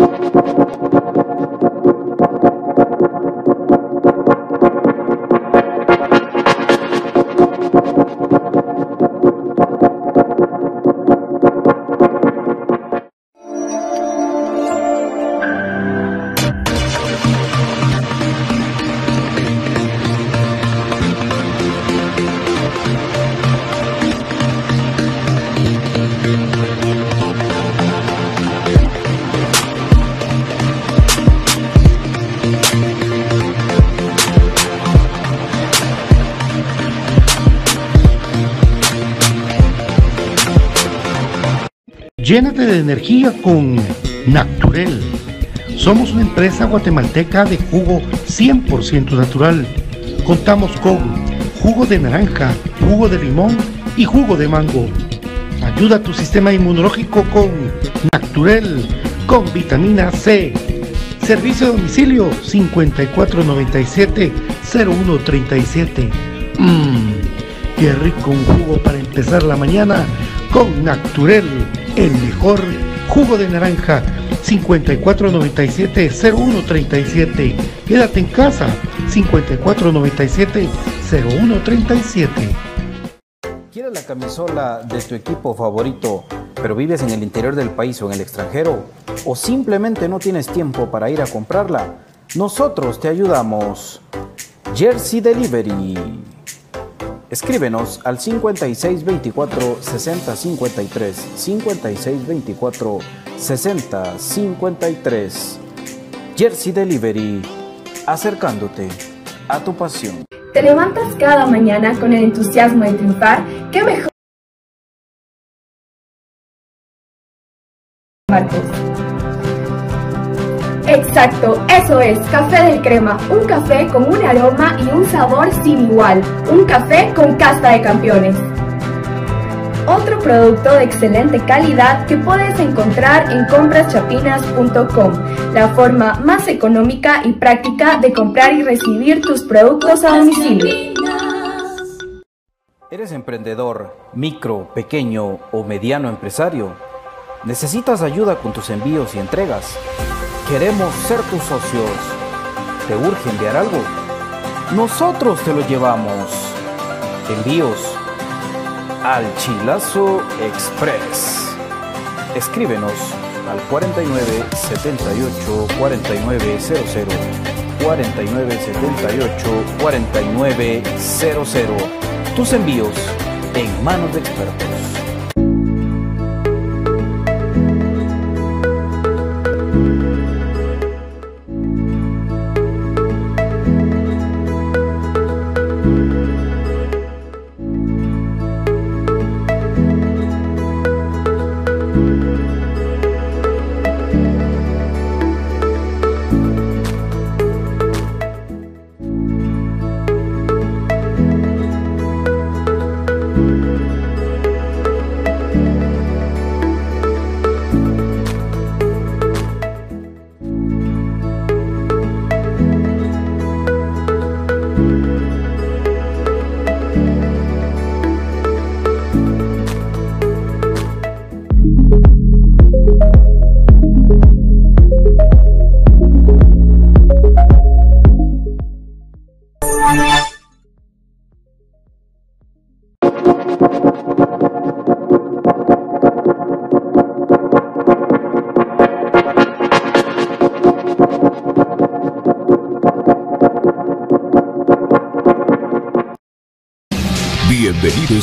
Musik Llénate de energía con Naturel. Somos una empresa guatemalteca de jugo 100% natural. Contamos con jugo de naranja, jugo de limón y jugo de mango. Ayuda a tu sistema inmunológico con Naturel, con vitamina C. Servicio de domicilio 5497-0137. Mmm, qué rico un jugo para empezar la mañana con Naturel el mejor jugo de naranja 5497-0137. Quédate en casa 5497-0137. ¿Quieres la camisola de tu equipo favorito, pero vives en el interior del país o en el extranjero? ¿O simplemente no tienes tiempo para ir a comprarla? Nosotros te ayudamos. Jersey Delivery. Escríbenos al 5624 6053 5624 6053 Jersey Delivery, acercándote a tu pasión. ¿Te levantas cada mañana con el entusiasmo de triunfar? ¿Qué mejor? Marcos. Exacto, eso es, café del crema, un café con un aroma y un sabor sin igual, un café con casta de campeones. Otro producto de excelente calidad que puedes encontrar en compraschapinas.com, la forma más económica y práctica de comprar y recibir tus productos a domicilio. ¿Eres emprendedor, micro, pequeño o mediano empresario? ¿Necesitas ayuda con tus envíos y entregas? Queremos ser tus socios. ¿Te urge enviar algo? Nosotros te lo llevamos. Envíos al Chilazo Express. Escríbenos al 49 78 4900 49 78 4900. Tus envíos en manos de expertos.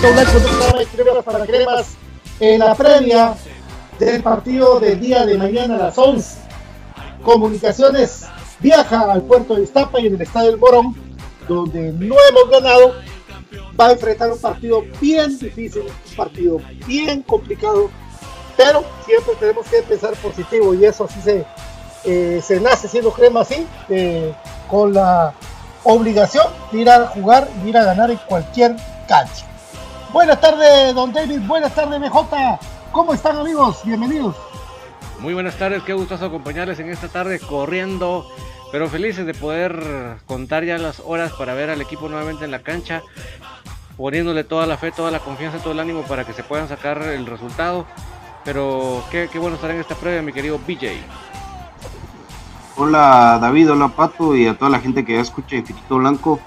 Fito Blanco, para cremas en la previa del partido del día de mañana a las 11. Comunicaciones viaja al puerto de Iztapa y en el estadio del Morón, donde no hemos ganado, va a enfrentar un partido bien difícil, un partido bien complicado, pero siempre tenemos que empezar positivo y eso así se, eh, se nace siendo crema así, eh, con la obligación de ir a jugar y ir a ganar en cualquier cancha. Buenas tardes, don David. Buenas tardes, BJ. ¿Cómo están, amigos? Bienvenidos. Muy buenas tardes, qué gustoso acompañarles en esta tarde corriendo, pero felices de poder contar ya las horas para ver al equipo nuevamente en la cancha, poniéndole toda la fe, toda la confianza, todo el ánimo para que se puedan sacar el resultado. Pero qué, qué bueno estar en esta previa, mi querido BJ. Hola David, hola Pato y a toda la gente que ya escucha Infinito Blanco.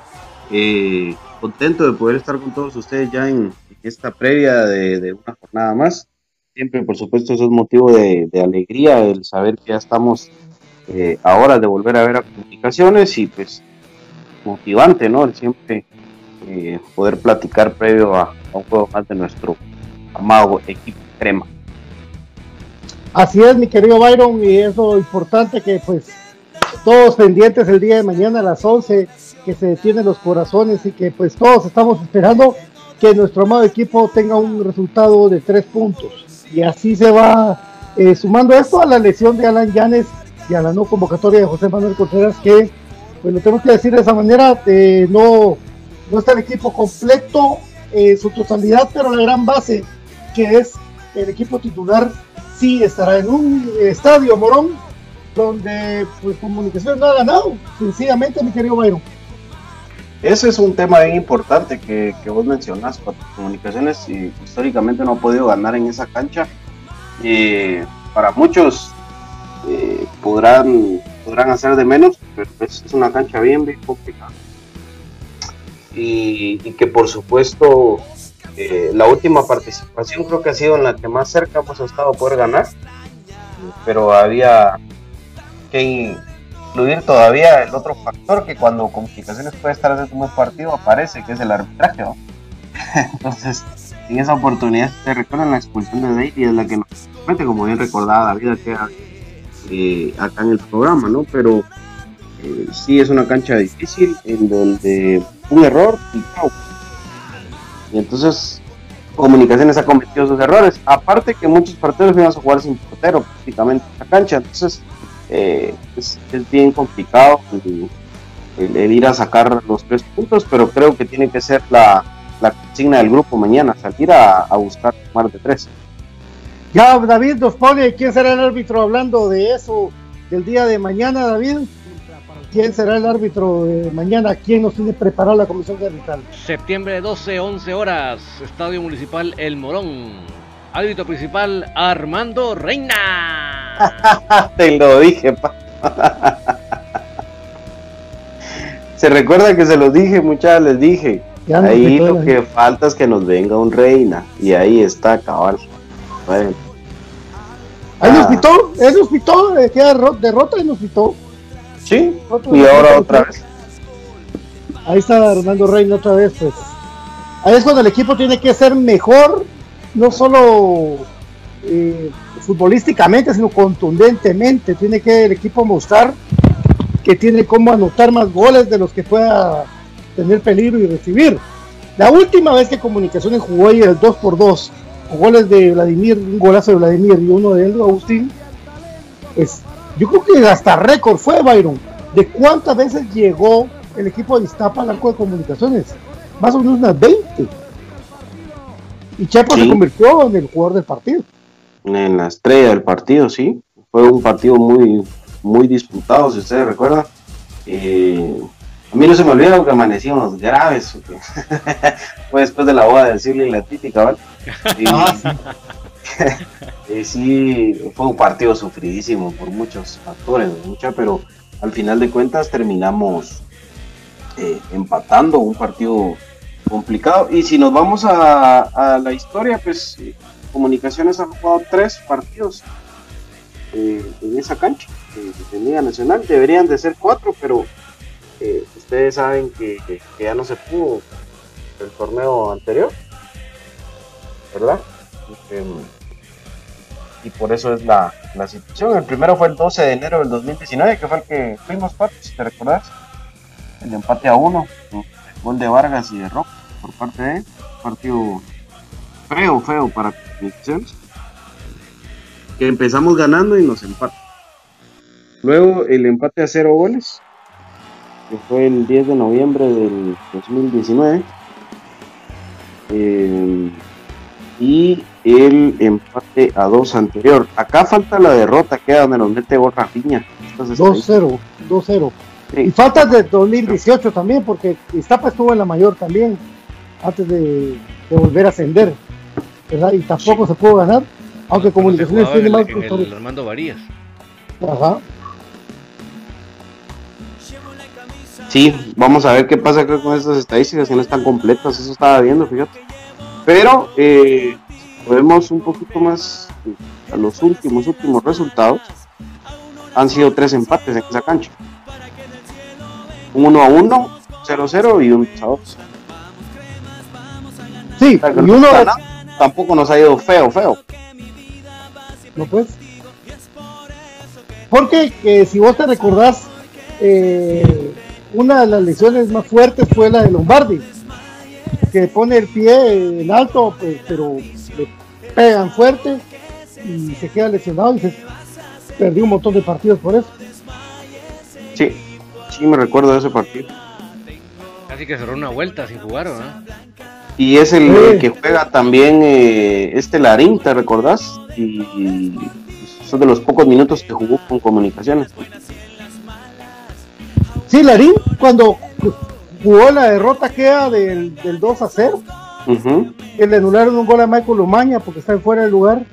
Eh, contento de poder estar con todos ustedes ya en, esta previa de, una jornada más. Siempre, por supuesto, eso es motivo de, alegría el saber que ya estamos eh, ahora de volver a ver a comunicaciones y pues motivante, ¿no? El siempre eh, poder platicar previo a, a, un juego más de nuestro amado equipo crema. Así es, mi querido Byron, y es lo importante que pues todos pendientes el día de mañana a las 11, que se detienen los corazones y que pues todos estamos esperando que nuestro amado equipo tenga un resultado de tres puntos. Y así se va eh, sumando esto a la lesión de Alan Llanes y a la no convocatoria de José Manuel Contreras, que pues lo tenemos que decir de esa manera, eh, no, no está el equipo completo en su totalidad, pero la gran base que es el equipo titular sí estará en un estadio Morón donde pues comunicación no ha ganado, sencillamente mi querido Byron. Ese es un tema bien importante que, que vos mencionás, comunicaciones y, históricamente no ha podido ganar en esa cancha. y para muchos eh, podrán, podrán hacer de menos, pero es, una cancha bien, bien complicada. Y, que por supuesto eh, la última participación creo que ha sido en la que más cerca hemos estado a poder ganar, pero había que incluir todavía el otro factor que cuando Comunicaciones puede estar haciendo un partido aparece, que es el arbitraje. Entonces, en esa oportunidad, se recuerdan la expulsión de Daily, es la que nos como bien recordaba David queda eh, acá en el programa, ¿no? Pero eh, sí es una cancha difícil en donde un error y Y entonces Comunicaciones ha cometido sus errores. Aparte que muchos partidos iban a jugar sin portero prácticamente en la cancha. Entonces eh, es, bien complicado el, ir a sacar los tres puntos, pero creo que tiene que ser la, la consigna del grupo mañana, salir a, a buscar más de tres. Ya David nos pone quién será el árbitro hablando de eso del día de mañana, David. ¿Quién será el árbitro de mañana? ¿Quién nos tiene preparada la comisión de arbitral? Septiembre 12, 11 horas, Estadio Municipal El Morón. Árbitro principal, Armando Reina. Te lo dije, pa. Se recuerda que se los dije, muchachos, les dije. ahí lo que falta es que nos venga un reina. Y ahí está, cabal. Bueno. Ahí nos pitó, él nos pitó, eh, queda derrota y nos pitó. Sí, y ahora otra vez. Ahí está Armando Reina otra vez, pues. Ahí es cuando el equipo tiene que ser mejor no solo eh, futbolísticamente, sino contundentemente. Tiene que el equipo mostrar que tiene como anotar más goles de los que pueda tener peligro y recibir. La última vez que Comunicaciones jugó ahí el 2 por 2 con goles de Vladimir, un golazo de Vladimir y uno de él, Agustín, yo creo que hasta récord fue Byron de cuántas veces llegó el equipo de Iztapa al arco de comunicaciones. Más o menos unas 20 y Chepo se convirtió en el jugador del partido. En la estrella del partido, sí. Fue un partido muy, muy disputado, si ustedes recuerdan. Eh, a mí no se me olvida que amanecimos graves. fue después de la boda del Silvio y la típica, ¿vale? Y, sí. sí, fue un partido sufridísimo por muchos factores, mucha, pero al final de cuentas terminamos eh, empatando un partido complicado. Y si nos vamos a, la historia, pues eh, Comunicaciones ha jugado tres partidos eh, en esa cancha de Liga Nacional. Deberían de ser cuatro, pero eh, ustedes saben que, ya no se pudo el torneo anterior. ¿verdad? Em, y por eso es la, situación. El primero fue el 12 de enero del 2019, que fue el que fuimos parte, si te recordás. El empate a uno, gol de Vargas y de Rock por parte de partido feo, feo para comunicaciones. Que empezamos ganando y nos empatan. Luego el empate a cero goles, que fue el 10 de noviembre del 2019. Eh, y el empate a dos anterior. Acá falta la derrota, queda donde nos mete gol Rafinha. 2-0, 2-0. Y falta de 2018 también, porque Iztapa estuvo en la mayor también, antes de, volver a ascender. ¿verdad? Y tampoco se pudo ganar, aunque Comunicaciones tiene más. En el Armando Varías. Ajá. Sí, vamos a ver qué pasa con estas estadísticas que no están completas, eso estaba viendo, fíjate. Pero eh, vemos un poquito más a los últimos, últimos resultados. Han sido tres empates en esa cancha. Un 1 a 1, 0 a 0 y un 2 a 2. Sí, y uno tampoco nos ha ido feo, feo. No pues. Porque eh, si vos te recordás, eh, una de las lesiones más fuertes fue la de Lombardi que pone el pie en alto, pues, pero le pegan fuerte y se queda lesionado y se perdió un montón de partidos por eso. Sí, sí me recuerdo de ese partido. Casi que cerró una vuelta sin jugar, ¿no? Y es el que juega también eh, este Larín, ¿te recordás? Y, son de los pocos minutos que jugó con comunicaciones. Sí, Larín, cuando jugó la derrota queda del, del 2 a 0. Que le anularon un gol a Michael Lumaña porque está fuera del lugar.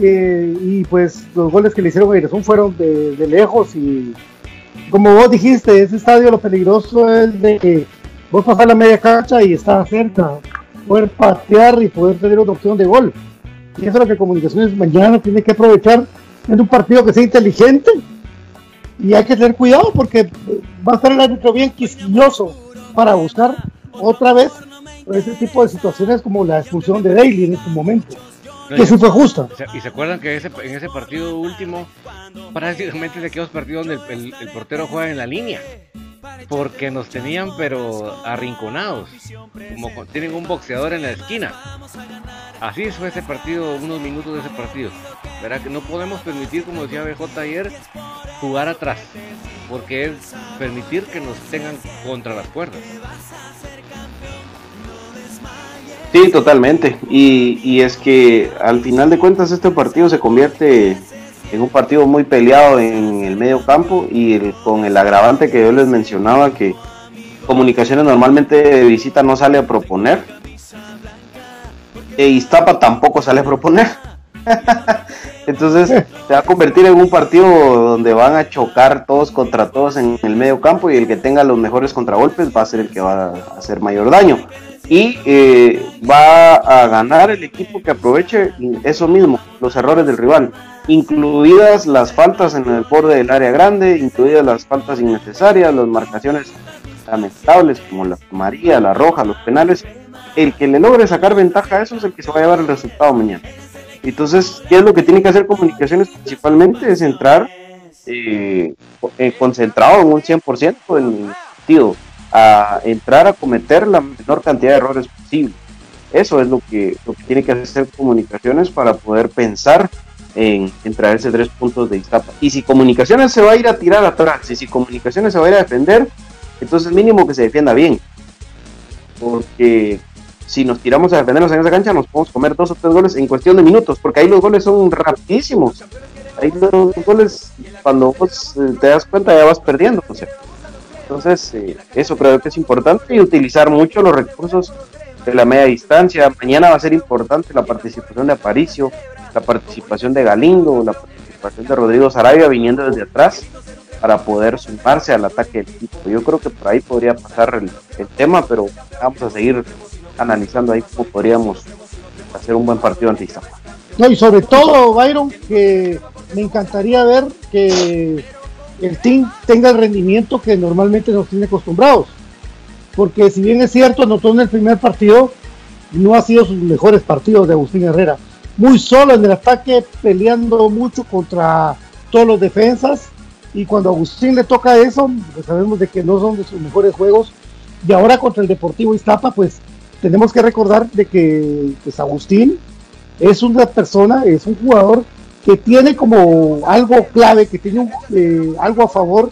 Eh, y pues los goles que le hicieron a Irazón fueron de, lejos. Y como vos dijiste, ese estadio lo peligroso es de que vos pasar la media cancha y estar cerca, poder patear y poder tener una opción de gol. Y eso es lo que Comunicaciones mañana tiene que aprovechar en un partido que sea inteligente. Y hay que tener cuidado porque va a estar el árbitro bien quisquilloso para buscar otra vez ese tipo de situaciones como la expulsión de Daly en este momento. Que sí fue justa. Y se acuerdan que ese, en ese partido último, prácticamente de aquellos partidos donde el, el, portero juega en la línea. Porque nos tenían pero arrinconados. Como tienen un boxeador en la esquina. Así fue ese partido, unos minutos de ese partido. Verá que no podemos permitir, como decía BJ ayer, jugar atrás. Porque es permitir que nos tengan contra las cuerdas. Sí, totalmente. Y, es que al final de cuentas este partido se convierte en un partido muy peleado en el medio campo y con el agravante que yo les mencionaba que Comunicaciones normalmente de visita no sale a proponer. E Iztapa tampoco sale a proponer. Entonces se va a convertir en un partido donde van a chocar todos contra todos en el medio campo y el que tenga los mejores contragolpes va a ser el que va a hacer mayor daño y eh, va a ganar el equipo que aproveche eso mismo, los errores del rival, incluidas las faltas en el borde del área grande, incluidas las faltas innecesarias, las marcaciones lamentables como la María, la roja, los penales. El que le logre sacar ventaja a eso es el que se va a llevar el resultado mañana. Entonces, ¿qué es lo que tiene que hacer comunicaciones principalmente? Es entrar eh, eh, concentrado en un 100% en el partido a entrar a cometer la menor cantidad de errores posible. Eso es lo que, tiene que hacer comunicaciones para poder pensar en, en, traerse tres puntos de Iztapa. Y si comunicaciones se va a ir a tirar atrás, y si comunicaciones se va a ir a defender, entonces mínimo que se defienda bien. Porque si nos tiramos a defendernos en esa cancha, nos podemos comer dos o tres goles en cuestión de minutos, porque ahí los goles son rapidísimos. Ahí los goles, cuando eh, te das cuenta, ya vas perdiendo. O sea, entonces, eh, eso creo que es importante y utilizar mucho los recursos de la media distancia. Mañana va a ser importante la participación de Aparicio, la participación de Galindo, la participación de Rodrigo Sarabia viniendo desde atrás para poder sumarse al ataque del equipo. Yo creo que por ahí podría pasar el, tema, pero vamos a seguir analizando ahí cómo podríamos hacer un buen partido ante No, y sobre todo, Byron, que me encantaría ver que el team tenga el rendimiento que normalmente nos tiene acostumbrados. Porque si bien es cierto, anotó en el primer partido, no ha sido sus mejores partidos de Agustín Herrera. Muy solo en el ataque, peleando mucho contra todos los defensas. Y cuando a Agustín le toca eso, pues sabemos de que no son de sus mejores juegos. Y ahora contra el Deportivo Iztapa, pues tenemos que recordar de que pues, Agustín es una persona, es un jugador que tiene como algo clave, que tiene eh, algo a favor,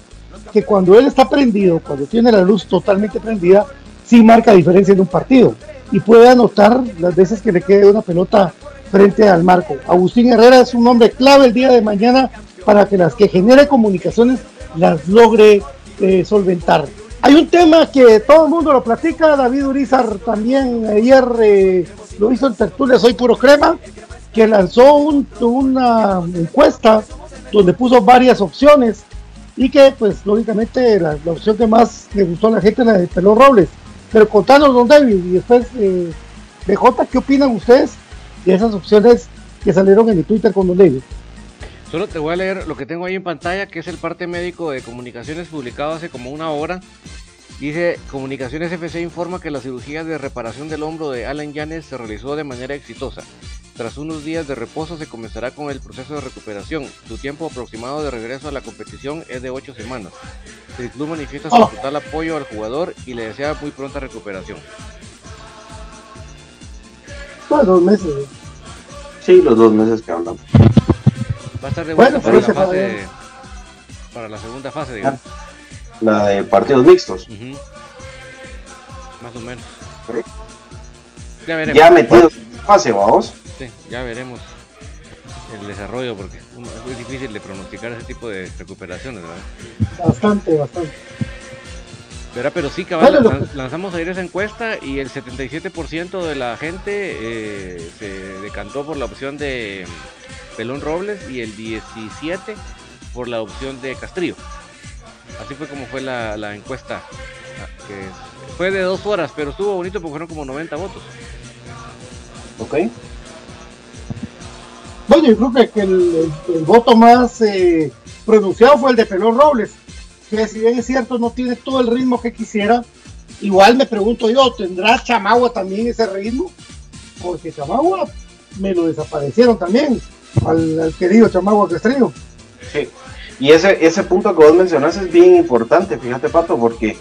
que cuando él está prendido, cuando tiene la luz totalmente prendida, sí marca diferencia en un partido y puede anotar las veces que le quede una pelota frente al marco. Agustín Herrera es un hombre clave el día de mañana para que las que genere comunicaciones las logre eh, solventar. Hay un tema que todo el mundo lo platica, David Urizar también ayer eh, lo hizo en tertulia Soy Puro Crema, que lanzó una encuesta donde puso varias opciones y que pues lógicamente la, opción que más le gustó a la gente es la de Pelón Robles. Pero contanos, don David, y después eh, BJ, ¿qué opinan ustedes de esas opciones que salieron en el Twitter con don David? Solo te voy a leer lo que tengo ahí en pantalla, que es el parte médico de comunicaciones publicado hace como una hora. Dice, Comunicaciones FC informa que la cirugía de reparación del hombro de Alan Yanes se realizó de manera exitosa. Tras unos días de reposo se comenzará con el proceso de recuperación. Su tiempo aproximado de regreso a la competición es de 8 semanas. El club manifiesta su oh. total apoyo al jugador y le desea muy pronta recuperación. dos meses. Sí, los dos meses que hablamos. Va a estar de vuelta para, la fase, para la segunda fase, digamos. La de partidos mixtos. Más o menos. Ya veremos. Ya metidos en fase, vamos ya veremos el desarrollo porque es muy difícil de pronosticar ese tipo de recuperaciones, ¿verdad? Bastante, bastante. Pero, pero sí, cabal, lanzamos ayer esa encuesta y el 77% de la gente eh, se decantó por la opción de Pelón Robles y el 17% por la opción de Castrillo. Así fue como fue la, la encuesta. Que fue de dos horas, pero estuvo bonito porque fueron como 90 votos. Ok. Bueno, yo creo que, el, voto más eh, pronunciado fue el de Pelón Robles, que si bien es cierto no tiene todo el ritmo que quisiera, igual me pregunto yo, ¿tendrá Chamagua también ese ritmo? Porque Chamagua me lo desaparecieron también, al, querido Chamagua Castrillo. Sí, y ese, ese punto que vos mencionas es bien importante, fíjate Pato, porque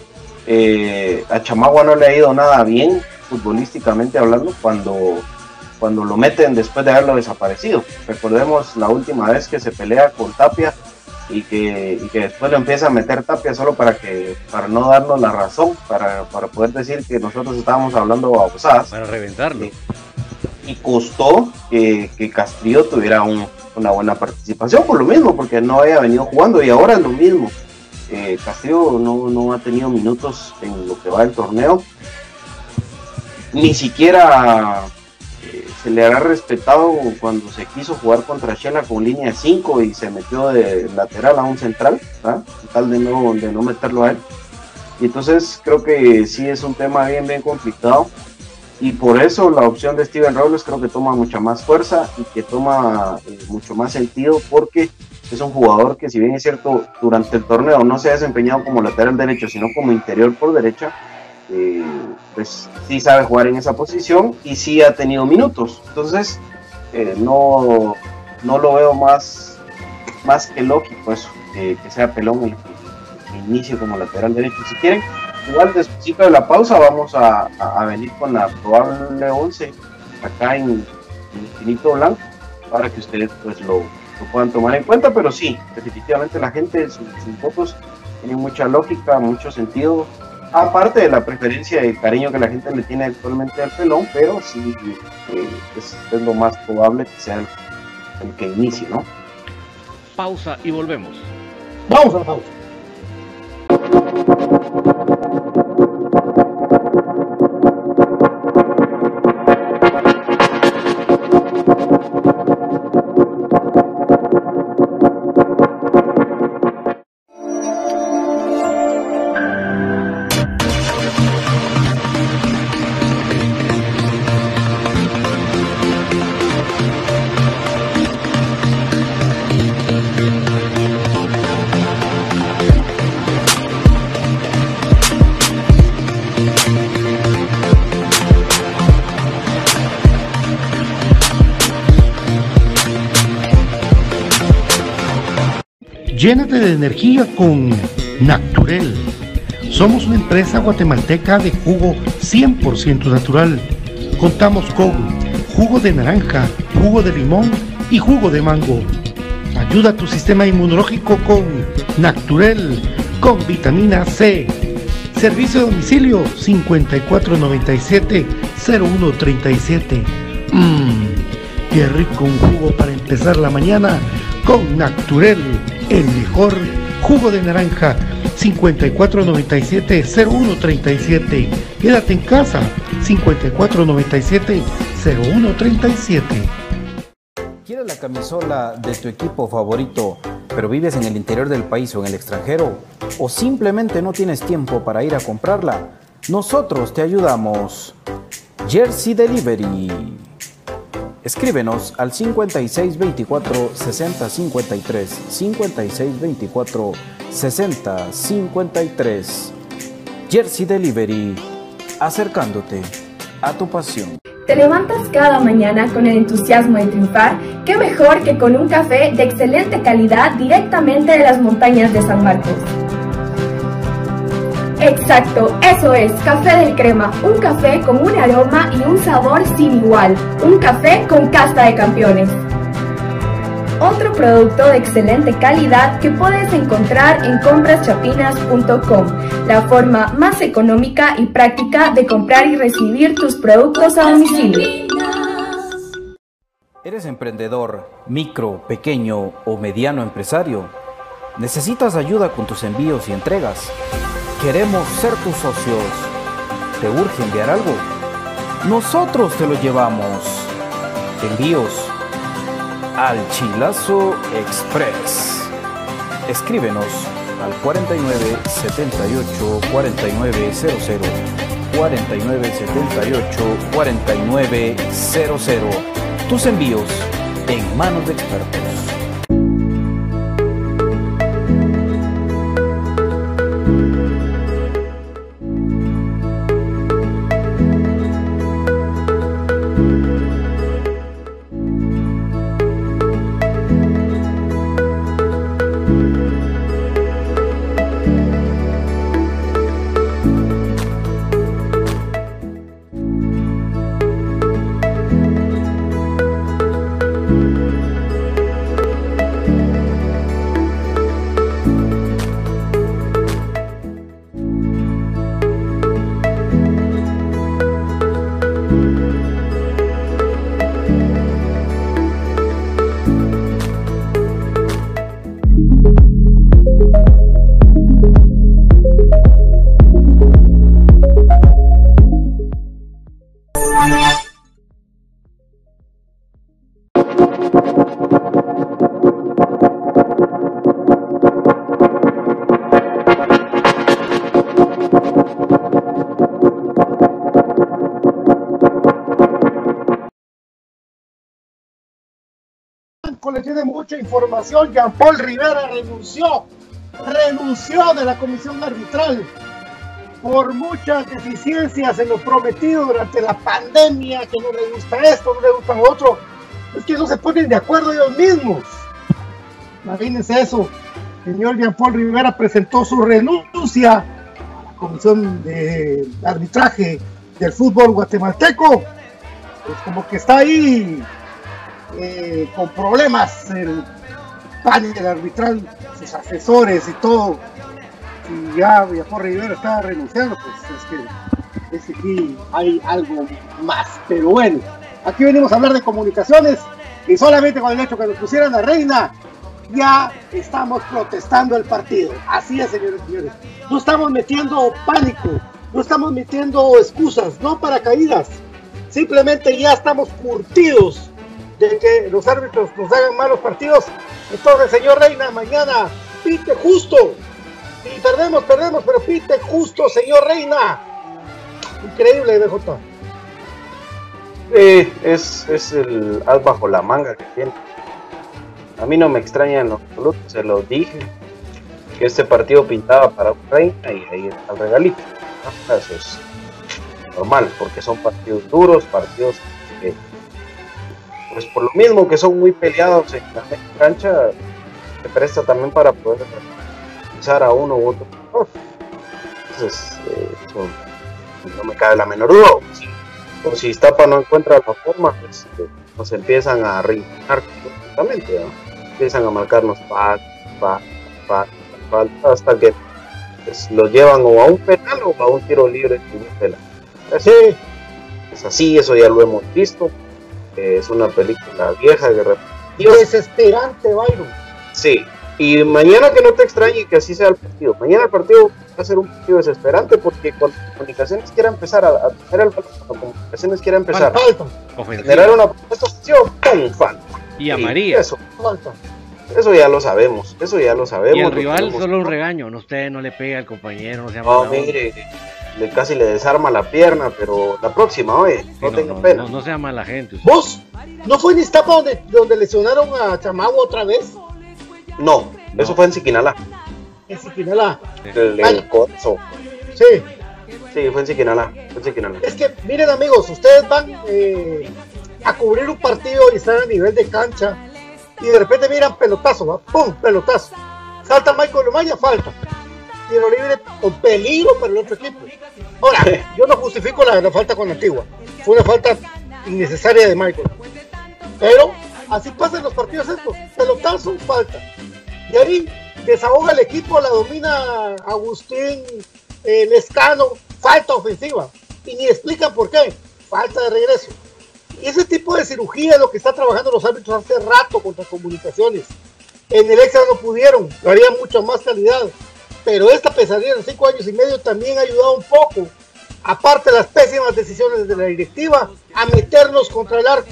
eh, a Chamagua no le ha ido nada bien futbolísticamente hablando cuando cuando lo meten después de haberlo desaparecido. Recordemos la última vez que se pelea con Tapia y que, y que después le empieza a meter Tapia solo para que para no darnos la razón, para, para poder decir que nosotros estábamos hablando babosadas. Para reventarlo. Y, costó que, que tuviera una buena participación por lo mismo, porque no había venido jugando y ahora es lo mismo. Eh, Castillo no, no ha tenido minutos en lo que va el torneo. Ni siquiera se le hará respetado cuando se quiso jugar contra Shela con línea 5 y se metió de lateral a un central, tal de no, de no meterlo a él. Y entonces creo que sí es un tema bien, bien complicado. Y por eso la opción de Steven Robles creo que toma mucha más fuerza y que toma eh, mucho más sentido porque es un jugador que si bien es cierto durante el torneo no se ha desempeñado como lateral derecho, sino como interior por derecha, eh, pues sí sabe jugar en esa posición y sí ha tenido minutos. Entonces, eh, no, no lo veo más, más que lógico eso, que sea Pelón el, inicio como lateral derecho. Si quieren, igual después de la pausa vamos a, venir con la probable 11 acá en, Infinito Blanco para que ustedes pues lo, puedan tomar en cuenta, pero sí, definitivamente la gente, sus, sus votos tienen mucha lógica, mucho sentido aparte de la preferencia y el cariño que la gente le tiene actualmente al pelón, pero sí eh, es, lo más probable que sea el, el que inicie, ¿no? Pausa y volvemos. Vamos a la pausa. Llénate de energía con Naturel. Somos una empresa guatemalteca de jugo 100% natural. Contamos con jugo de naranja, jugo de limón y jugo de mango. Ayuda a tu sistema inmunológico con Naturel, con vitamina C. Servicio de domicilio 5497-0137. Mmm, qué rico un jugo para empezar la mañana con Naturel, el mejor jugo de naranja 5497-0137. Quédate en casa 5497-0137. ¿Quieres la camisola de tu equipo favorito, pero vives en el interior del país o en el extranjero? ¿O simplemente no tienes tiempo para ir a comprarla? Nosotros te ayudamos. Jersey Delivery. Escríbenos al 5624 6053 5624 6053 Jersey Delivery, acercándote a tu pasión. ¿Te levantas cada mañana con el entusiasmo de triunfar? ¿Qué mejor que con un café de excelente calidad directamente de las montañas de San Marcos? Exacto, eso es, Café del Crema, un café con un aroma y un sabor sin igual, un café con casta de campeones. Otro producto de excelente calidad que puedes encontrar en compraschapinas.com, la forma más económica y práctica de comprar y recibir tus productos a domicilio. ¿Eres emprendedor, micro, pequeño o mediano empresario? ¿Necesitas ayuda con tus envíos y entregas? Queremos ser tus socios. ¿Te urge enviar algo? Nosotros te lo llevamos. Envíos al Chilazo Express. Escríbenos al 49 78 4900 49 78 4900. Tus envíos en manos de expertos. Información. Jean Paul Rivera renunció, renunció de la comisión arbitral por muchas deficiencias en lo prometido durante la pandemia, que no le gusta esto, no le gusta lo otro. Es que no se ponen de acuerdo ellos mismos. Imagínense eso. El señor Jean Paul Rivera presentó su renuncia a la comisión de arbitraje del fútbol guatemalteco. Pues como que está ahí eh, con problemas el panel arbitral, sus asesores y todo, y ya por Rivera está renunciando, pues es que, aquí hay algo más. Pero bueno, aquí venimos a hablar de comunicaciones y solamente con el hecho que nos pusieran a reina, ya estamos protestando el partido. Así es, señores y señores. No estamos metiendo pánico, no estamos metiendo excusas, no paracaídas. Simplemente ya estamos curtidos de que los árbitros nos hagan malos partidos. Entonces, señor Reina, mañana pite justo. Y perdemos, perdemos, pero pite justo, señor Reina. Increíble, BJ. Es, es el as bajo la manga que tiene. A mí no me extraña en absoluto, se lo dije. Que este partido pintaba para reina y ahí está el regalito. Eso es normal, porque son partidos duros, partidos que pues por lo mismo que son muy peleados en la cancha, se presta también para poder usar a uno u otro. Entonces, eh, no me cabe la menor duda. O si, Stapa no encuentra la forma, pues eh, nos empiezan a reinar completamente, empiezan a marcarnos falta, falta, falta, hasta que pues, lo llevan o a un penal o a un tiro libre Así, es así, eso ya lo hemos visto. Es una película vieja que Desesperante, Byron. Sí, y mañana que no te extrañe que así sea el partido. Mañana el partido va a ser un partido desesperante porque cuando comunicaciones quiera empezar a, tener el cuando comunicaciones quiera empezar a generar una propuesta ¡pum! Falta. Y a María. Eso. Eso ya lo sabemos, eso ya lo sabemos. Y el rival solo un regaño, no usted no le pega al compañero, no se No, mire, le, casi le desarma la pierna, pero la próxima, oye, no, tenga pena. No, sea mala gente. ¿Vos? ¿No fue en Iztapa donde, donde lesionaron a Chamagua otra vez? No, eso fue en Siquinalá. En Siquinalá. El, el Sí. Sí, fue en Siquinalá. Es que, miren amigos, ustedes van eh, a cubrir un partido y están a nivel de cancha y de repente miran pelotazo, ¿va? ¡pum! Pelotazo. Salta Michael Lomaya, falta. Tiro libre con peligro para el otro equipo. Ahora, yo no justifico la, la falta con la antigua. Fue una falta innecesaria de Michael. Pero así pasan los partidos estos. Pelotazo, falta. Y ahí desahoga el equipo, la domina Agustín eh, Lescano, falta ofensiva. Y ni explican por qué, falta de regreso. Y ese tipo de cirugía es lo que están trabajando los árbitros hace rato contra comunicaciones. En el extra no pudieron, lo harían mucha más calidad. Pero esta pesadilla de cinco años y medio también ha ayudado un poco, aparte de las pésimas decisiones de la directiva, a meternos contra el arco.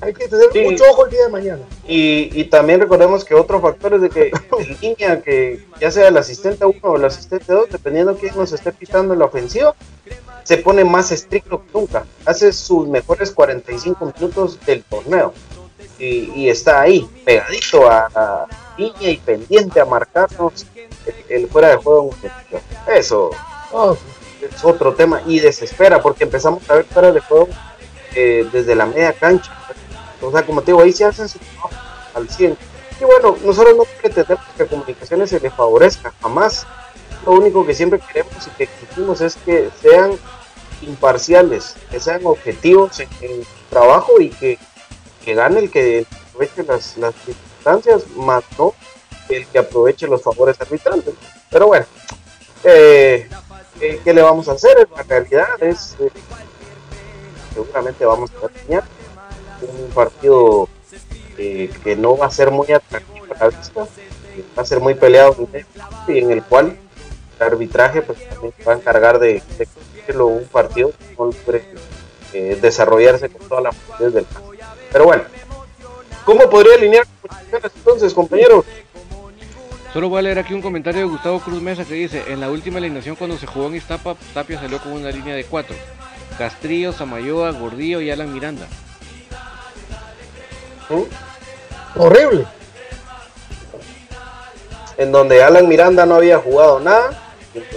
Hay que tener mucho ojo el día de mañana. Y, también recordemos que otro factor es de que en línea, que ya sea el asistente 1 o el asistente 2, dependiendo de quién nos esté pitando en la ofensiva, se pone más estricto que nunca. Hace sus mejores 45 minutos del torneo. Y, está ahí, pegadito a, línea y pendiente a marcarnos el, fuera de juego. Eso oh. es otro tema y desespera porque empezamos a ver fuera de juego eh, desde la media cancha o sea, como te digo, ahí se hacen su trabajo al 100. Y bueno, nosotros no pretendemos que comunicaciones se les favorezca, jamás. Lo único que siempre queremos y que exigimos es que sean imparciales, que sean objetivos en, el trabajo y que, que, gane el que aproveche las, las circunstancias, más no el que aproveche los favores arbitrantes. Pero bueno, eh, ¿qué, le vamos a hacer? La realidad es, eh, seguramente vamos a terminar un partido eh, que no va a ser muy atractivo a la vista, va a ser muy peleado y en el cual el arbitraje pues también va a encargar de, de un partido que no eh, desarrollarse con toda la fluidez del caso. Pero bueno, ¿cómo podría alinear entonces, compañeros? Solo voy a leer aquí un comentario de Gustavo Cruz Mesa que dice, en la última alineación cuando se jugó en Iztapa, Tapia salió con una línea de cuatro. Castrillo, Samayoa, Gordillo y Alan Miranda. Horrible. En donde Alan Miranda no había jugado nada.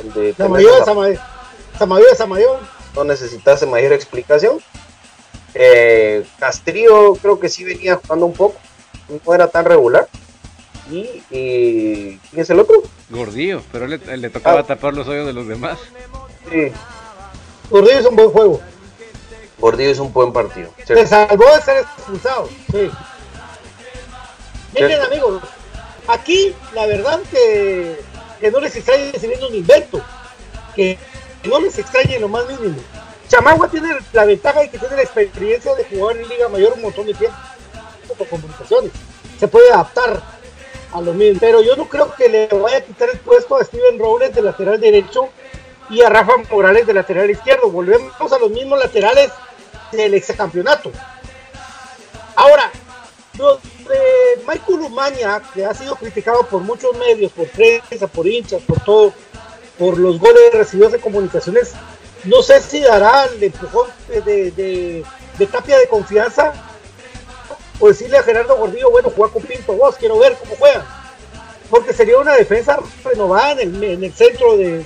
Donde No necesitase mayor explicación. Eh, Castrillo creo que sí venía jugando un poco. No era tan regular. Y, ¿quién es el otro? Gordillo, pero le, le tocaba ah. tapar los hoyos de los demás. Sí. Gordillo es un buen juego. Gordillo es un buen partido. Se salvó de ser expulsado. Sí. Miren, amigos, aquí la verdad que, que no les extrañe recibiendo un invento. Que no les extrañe lo más mínimo. Chamagua tiene la ventaja de que tiene la experiencia de jugar en Liga Mayor un montón de tiempo por comunicaciones. Se puede adaptar a lo mismo. Pero yo no creo que le vaya a quitar el puesto a Steven Robles de lateral derecho y a Rafa Morales de lateral izquierdo. Volvemos a los mismos laterales del exacampeonato. Ahora, lo de Michael Umaña, que ha sido criticado por muchos medios, por prensa, por hinchas, por todo, por los goles recibidos de comunicaciones, no sé si dará el empujón de, tapia de confianza o decirle a Gerardo Gordillo, bueno, juega con Pinto, vos quiero ver cómo juega. Porque sería una defensa renovada en el, centro de,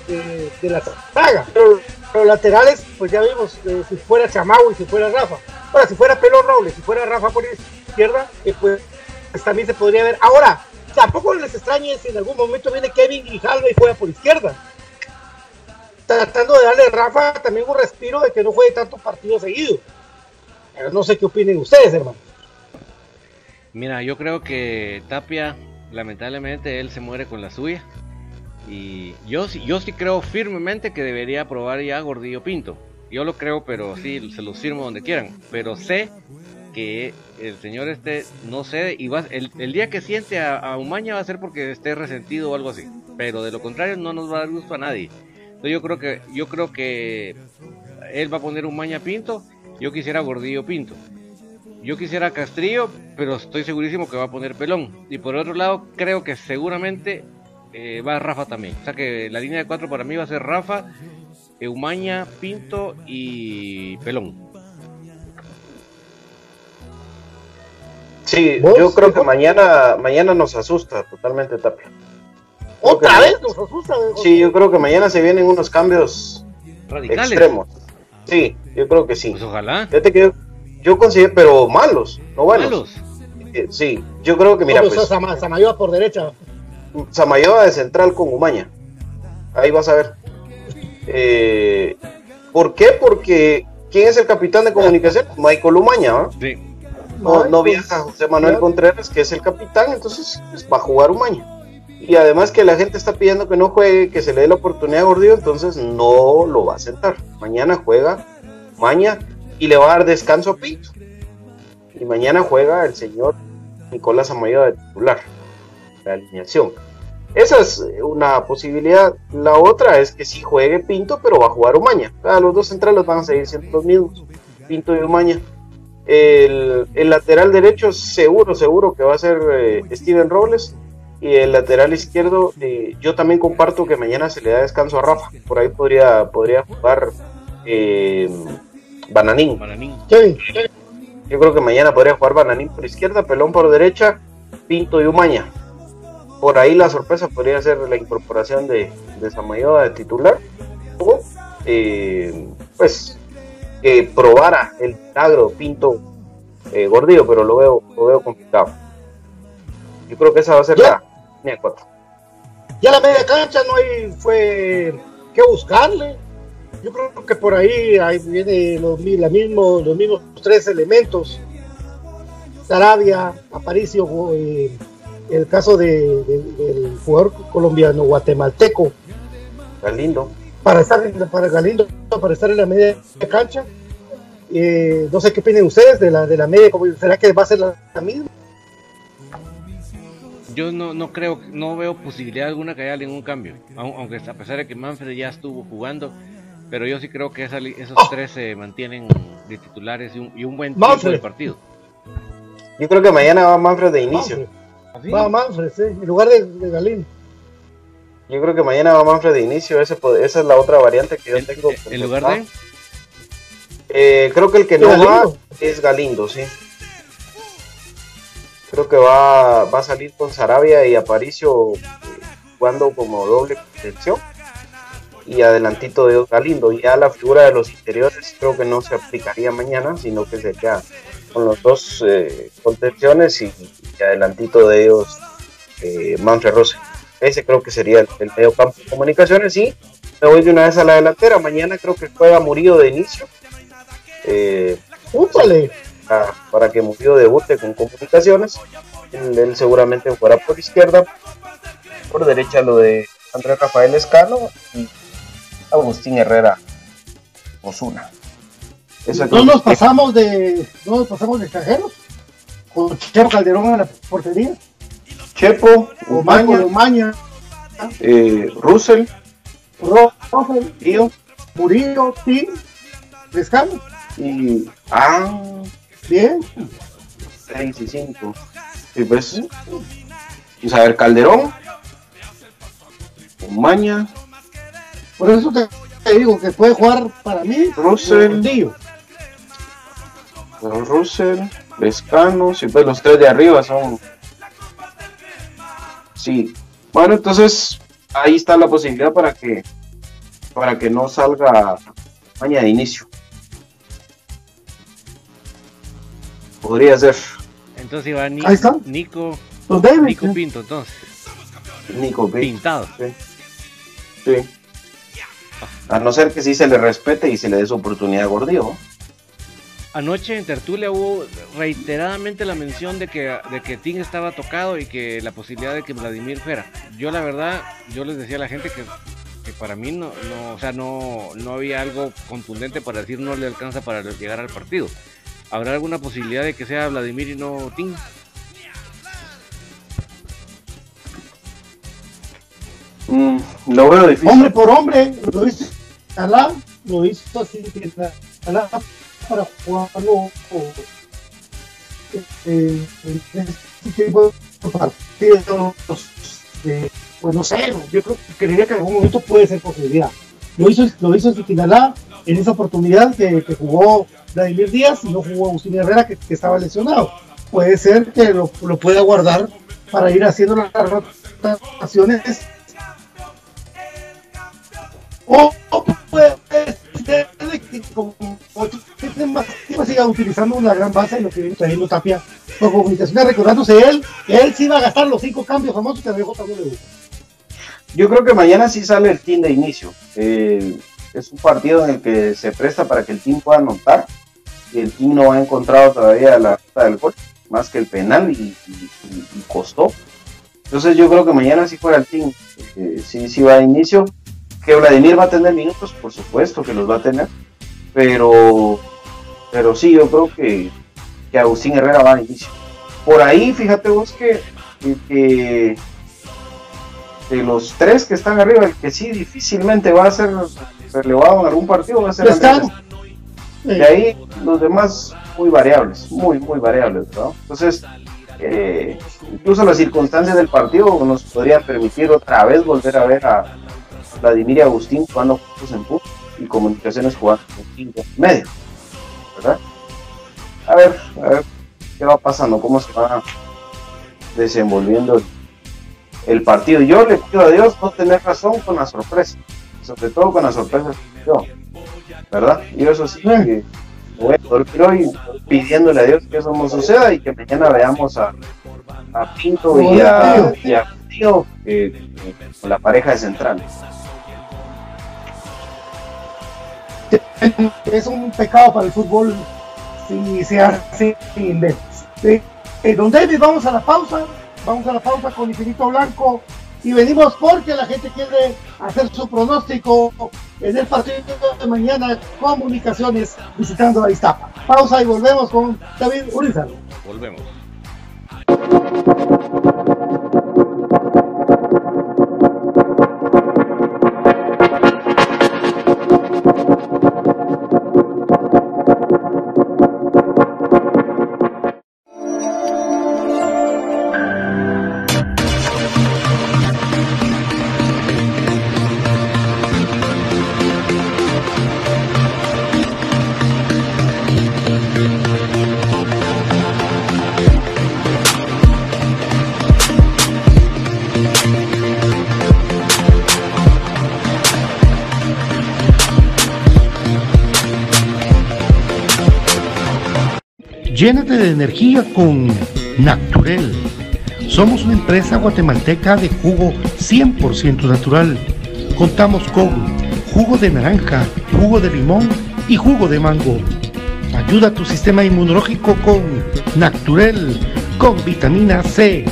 la saga. Pero los laterales, pues ya vimos, eh, si fuera Chamau y si fuera Rafa. Ahora, si fuera Pelo Robles, si fuera Rafa por izquierda, eh, pues, pues, también se podría ver. Ahora, tampoco les extrañe si en algún momento viene Kevin Grijalva y juega por izquierda. Tratando de darle a Rafa también un respiro de que no juegue tantos partidos seguidos. Pero no sé qué opinen ustedes, hermano. Mira, yo creo que Tapia, lamentablemente, él se muere con la suya. Y yo, yo sí creo firmemente que debería probar ya Gordillo Pinto. Yo lo creo, pero sí, se los firmo donde quieran. Pero sé que el señor este no cede y va, el, día que siente a, Umaña va a ser porque esté resentido o algo así. Pero de lo contrario no nos va a dar gusto a nadie. Entonces yo creo que, yo creo que él va a poner Umaña Pinto. Yo quisiera Gordillo Pinto. Yo quisiera Castrillo, pero estoy segurísimo que va a poner Pelón. Y por otro lado, creo que seguramente eh, va Rafa también. O sea que la línea de cuatro para mí va a ser Rafa, Eumaña, Pinto y Pelón. Sí, yo creo que mañana, mañana nos asusta totalmente Tapia. ¿Otra vez nos asusta? Sí, yo creo que mañana se vienen unos cambios radicales. Extremos. Sí, yo creo que sí. Pues ojalá. Fíjate que yo, considero, pero malos, no buenos. Malos. Eh, sí, yo creo que mira. pues, Samayoa por derecha. Samayoa de central con Umaña. Ahí vas a ver. Eh, ¿Por qué? Porque ¿quién es el capitán de comunicación? Michael Umaña. Sí. No, viaja José Manuel Contreras, que es el capitán, entonces pues, va a jugar Umaña. Y además que la gente está pidiendo que no juegue, que se le dé la oportunidad a Gordillo, entonces no lo va a sentar. Mañana juega Umaña y le va a dar descanso a Pinto. Y mañana juega el señor Nicolás Amaya de titular. La alineación. Esa es una posibilidad. La otra es que si juegue Pinto, pero va a jugar Umaña. los dos centrales van a seguir siendo los mismos. Pinto y Umaña. El, lateral derecho seguro, seguro que va a ser eh, Steven Robles. Y el lateral izquierdo, eh, yo también comparto que mañana se le da descanso a Rafa. Por ahí podría, podría jugar eh, Bananín. Yo creo que mañana podría jugar Bananín por izquierda, Pelón por derecha, Pinto y Umaña. Por ahí la sorpresa podría ser la incorporación de, de Samayoa de titular. O, pues que probara el milagro Pinto eh, Gordillo, pero lo veo, lo veo complicado. Yo creo que esa va a ser la línea 4. Ya la media cancha no hay fue que buscarle. Yo creo que por ahí, ahí viene los, la mismo, los mismos tres elementos. Sarabia, Aparicio, eh, el caso de, del jugador colombiano guatemalteco. Galindo para estar para Galindo, para estar en la media cancha. Eh, no sé qué opinan ustedes de la, de la media, ¿será que va a ser la, misma? Yo no, no creo, no veo posibilidad alguna que haya ningún cambio, aunque a pesar de que Manfred ya estuvo jugando, pero yo sí creo que esos oh. tres se mantienen de titulares y un, y un buen tiempo de partido. Yo creo que mañana va Manfred de inicio. Va Manfred, sí, en lugar de, de Galindo. Yo creo que mañana va Manfred de inicio, esa es la otra variante que yo tengo. ¿En lugar de? Eh, creo que el que no va es Galindo, sí. Creo que va, va a salir con Sarabia y Aparicio eh, jugando como doble contención. Y adelantito de Galindo. Ya la figura de los interiores creo que no se aplicaría mañana, sino que sería con los dos eh, contenciones y, adelantito de ellos Manfred Rose. Ese creo que sería el, medio campo de comunicaciones. Y me voy de una vez a la delantera. Mañana creo que juega Murillo de inicio. Eh, para, que Murillo debute con comunicaciones. Él, seguramente jugará por izquierda. Por derecha lo de Andrés Rafael Escano y Agustín Herrera Osuna. no nos pasamos de no nos pasamos de extranjeros con Chepo Calderón en la portería Chepo, Umaña, eh, Russell, Russell, Murillo, Tim, Pescado. Y. Ah. Bien. 6 y 5. Y pues. Isabel Calderón. Umaña. Por eso te, digo que puede jugar para mí. Russell. Russell, Pescano. Si pues los tres de arriba son Sí. Bueno, entonces ahí está la posibilidad para que para que no salga mañana de inicio. Podría ser. Entonces iba Nico, Nico Pinto, entonces. Nico Pinto. Pintado. Sí. A no ser que sí se le respete y se le dé su oportunidad a. Anoche en Tertulia hubo reiteradamente la mención de que, de que Ting estaba tocado y que la posibilidad de que Vladimir fuera. Yo la verdad, yo les decía a la gente que, para mí no, no, o sea, no, no había algo contundente para decir no le alcanza para llegar al partido. ¿Habrá alguna posibilidad de que sea Vladimir y no Ting? Mm, veo difícil. Hombre por hombre, lo hizo Alá, lo hizo así Alá para jugarlo eh, este tipo de partidos. Eh, pues no sé, yo creo que creería que en algún momento puede ser posibilidad. Lo hizo, lo hizo Sinaloa en esa oportunidad que, que, jugó Vladimir Díaz y no jugó Agustín Herrera que, que estaba lesionado. Puede ser que lo, lo, pueda guardar para ir haciendo las rotaciones. O, o puede ser que como siga utilizando una gran base en lo que viene trayendo Tapia por comunicaciones, recordándose él, él sí va a gastar los cinco cambios famosos que a JW. Yo creo que mañana sí sale el team de inicio. Eh, es un partido en el que se presta para que el team pueda anotar y el team no ha encontrado todavía la ruta del gol, más que el penal y, y, y, costó. Entonces yo creo que mañana sí fuera el team, eh, sí, sí va a inicio. Que Vladimir va a tener minutos, por supuesto que los va a tener, pero, pero sí, yo creo que, que Agustín Herrera va a inicio. Por ahí, fíjate vos que, que de los tres que están arriba, el que sí difícilmente va a ser relevado en algún partido va a ser Andrés. De ahí los demás muy variables, muy, muy variables, ¿no? Entonces, eh, incluso las circunstancias del partido nos podrían permitir otra vez volver a ver a Vladimir y Agustín jugando juntos en PUC y comunicaciones jugando en 5 medio, ¿verdad? A ver, a ver qué va pasando, cómo se va desenvolviendo el partido. Yo le pido a Dios no tener razón con la sorpresa, sobre todo con la sorpresa yo, ¿verdad? Yo eso sí que voy a dormir hoy pidiéndole a Dios que eso no suceda y que mañana veamos a, a Pinto y a, y a Tío eh, con la pareja de centrales. Es un pecado para el fútbol si se hace sin. Eh, don David, vamos a la pausa. Vamos a la pausa con Infinito Blanco y venimos porque la gente quiere hacer su pronóstico en el partido de mañana Comunicaciones visitando a Iztapa. Pausa y volvemos con David Urizar. Volvemos. Llénate de energía con Naturel. Somos una empresa guatemalteca de jugo 100% natural. Contamos con jugo de naranja, jugo de limón y jugo de mango. Ayuda a tu sistema inmunológico con Naturel, con vitamina C.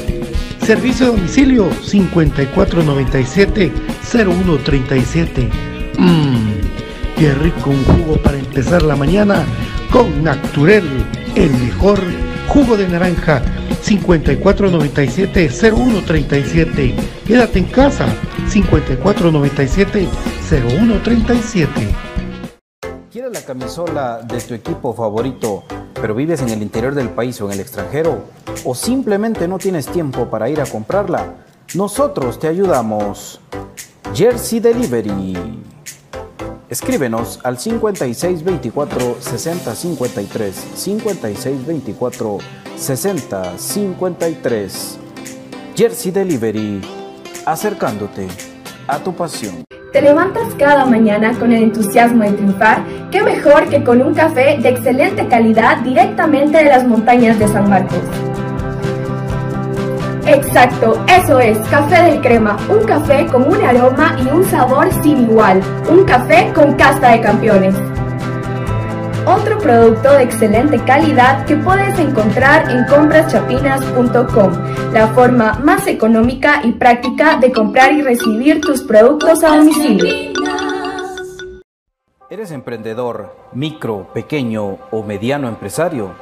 Servicio de domicilio 5497-0137. Mmm, qué rico un jugo para empezar la mañana con Naturel el mejor jugo de naranja 5497-0137. Quédate en casa 5497-0137. ¿Quieres la camisola de tu equipo favorito, pero vives en el interior del país o en el extranjero? ¿O simplemente no tienes tiempo para ir a comprarla? Nosotros te ayudamos. Jersey Delivery. Escríbenos al 5624 6053 5624 6053 Jersey Delivery, acercándote a tu pasión. ¿Te levantas cada mañana con el entusiasmo de triunfar? ¿Qué mejor que con un café de excelente calidad directamente de las montañas de San Marcos? Exacto, eso es, café del crema, un café con un aroma y un sabor sin igual, un café con casta de campeones. Otro producto de excelente calidad que puedes encontrar en compraschapinas.com, la forma más económica y práctica de comprar y recibir tus productos a domicilio. ¿Eres emprendedor, micro, pequeño o mediano empresario?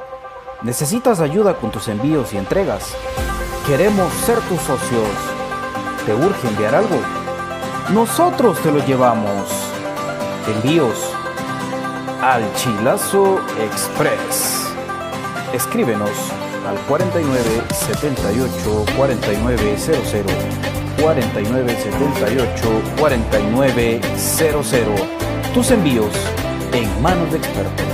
¿Necesitas ayuda con tus envíos y entregas? Queremos ser tus socios. ¿Te urge enviar algo? Nosotros te lo llevamos. Envíos al Chilazo Express. Escríbenos al 49 78 49 00 49 78 49 00. Tus envíos en manos de expertos.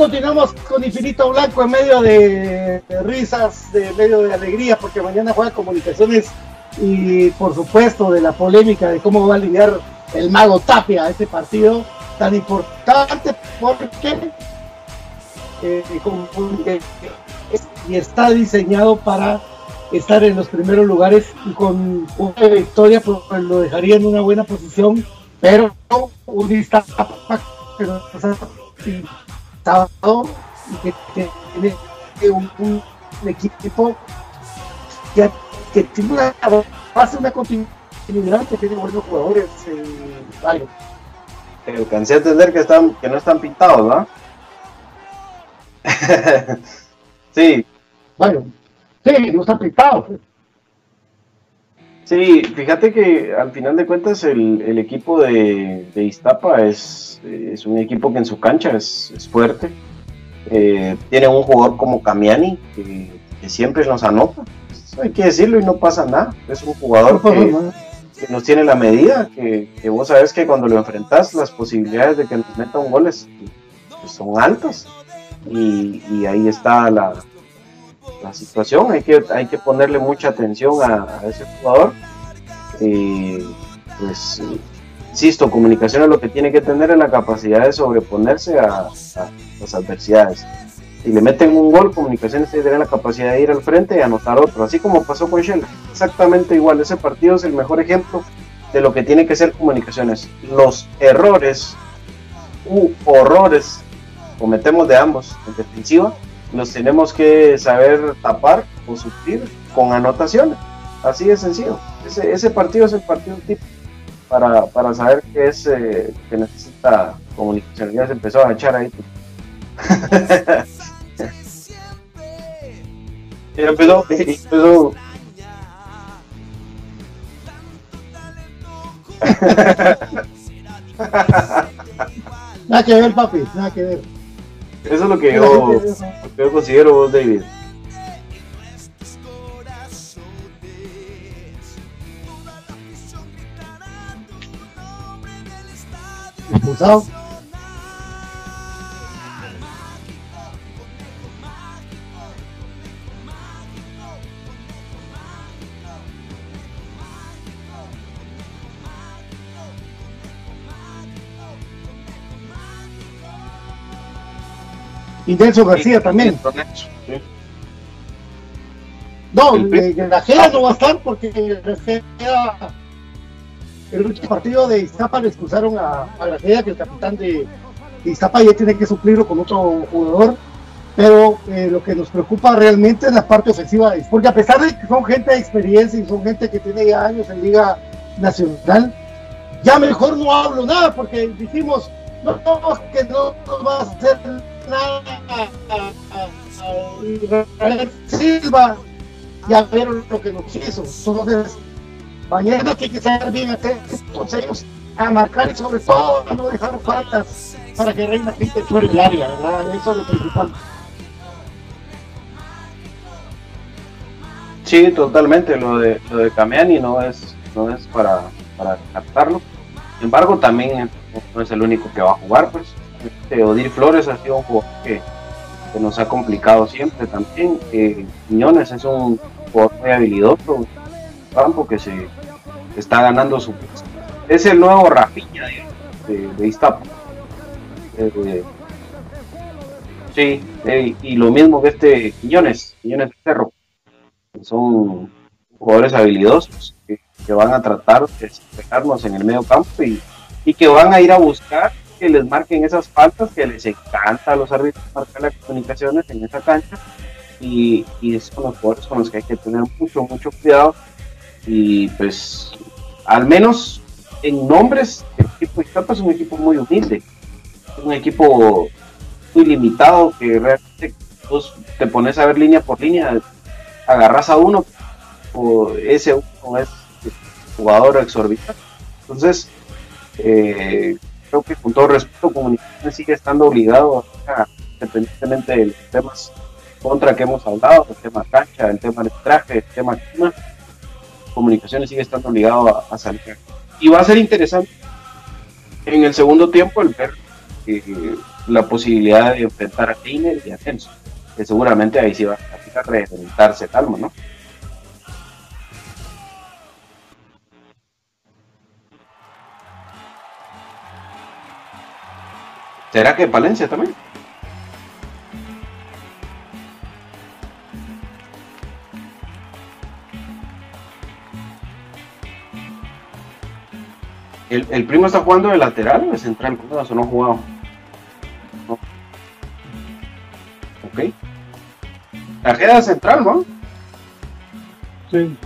Continuamos con Infinito Blanco en medio de, risas, de medio de alegría, porque mañana juega comunicaciones y por supuesto de la polémica de cómo va a alinear el mago Tapia a este partido tan importante porque eh, y está diseñado para estar en los primeros lugares y con una victoria pues, lo dejaría en una buena posición, pero un y que tiene un, equipo que, que, tiene una base, una continuidad, que tiene buenos jugadores. Eh, vale. Pero cansé de entender que, están, que no están pintados, ¿no? sí. Bueno, sí, no están pintados. Sí, fíjate que al final de cuentas el, el equipo de, de Iztapa es es un equipo que en su cancha es, fuerte. Eh, tiene un jugador como Camiani que, siempre nos anota. hay que decirlo y no pasa nada. Es un jugador que, nos tiene la medida, que, vos sabes que cuando lo enfrentas las posibilidades de que nos meta un gol pues, son altas. Y, ahí está la, la, situación. Hay que, hay que ponerle mucha atención a, ese jugador. Eh, pues insisto, comunicación es lo que tiene que tener es la capacidad de sobreponerse a, las adversidades. Si le meten un gol, comunicaciones tiene la capacidad de ir al frente y anotar otro, así como pasó con Shell. Exactamente igual, ese partido es el mejor ejemplo de lo que tiene que ser comunicaciones. Los errores u horrores cometemos de ambos en defensiva, los tenemos que saber tapar o sufrir con anotaciones. Así de sencillo. Ese, ese partido es el partido tipo para, para saber qué es eh, que necesita comunicación. Ya se empezó a echar ahí. y empezó, empezó. nada que ver, papi, nada que ver. Eso es lo que yo, yo considero vos, David. expulsado. Y García también. No, la GEA no va a estar porque el último partido de Iztapa le expulsaron a, a Grajeda, que el capitán de, Iztapa ya tiene que suplirlo con otro jugador. Pero eh, lo que nos preocupa realmente es la parte ofensiva, porque a pesar de que son gente de experiencia y son gente que tiene ya años en Liga Nacional, ya mejor no hablo nada, porque dijimos, no, que no nos va a hacer a, Silva, ya vieron lo que nos hizo. Entonces, mañana tiene que ser bien atentos ellos a marcar y sobre todo a no dejar faltas para que Reina pinte fuera el área, ¿verdad? Eso es lo principal. Sí, totalmente. Lo de, lo de Camiani no es, no es para, para captarlo. Sin embargo, también no es el único que va a jugar, pues. Este Odir Flores ha sido un jugador que, nos ha complicado siempre también. Eh, Quiñones es un jugador muy habilidoso, campo que se está ganando su es el nuevo Rafinha de, de, Iztapa eh, sí eh, y lo mismo que este Quiñones Quiñones Cerro son jugadores habilidosos que, van a tratar de despejarnos en el medio campo y que van a ir a buscar que les marquen esas faltas que les encanta a los árbitros marcar las comunicaciones en esa cancha. Y, y son los jugadores con los que hay que tener mucho, mucho cuidado. Y pues al menos en nombres el equipo de es un equipo muy humilde, un equipo muy limitado que realmente vos te pones a ver línea por línea, agarras a uno o ese uno es jugador exorbitante. Entonces, eh, creo que con todo respeto, Comunicaciones sigue estando obligado, a, independientemente de los temas contra que hemos hablado, el tema cancha, el tema del traje, el tema clima, Comunicaciones sigue estando obligado a, salir. Y va a ser interesante en el segundo tiempo el ver eh, la posibilidad de enfrentar a Kleiner y a Tenso, que seguramente ahí sí va a reventarse el alma, ¿no? ¿Será que Palencia también? ¿El, ¿El, primo está jugando de lateral o de central? ¿Cómo no ha jugado? No. Ok. Tarjeta central, ¿no? Sí.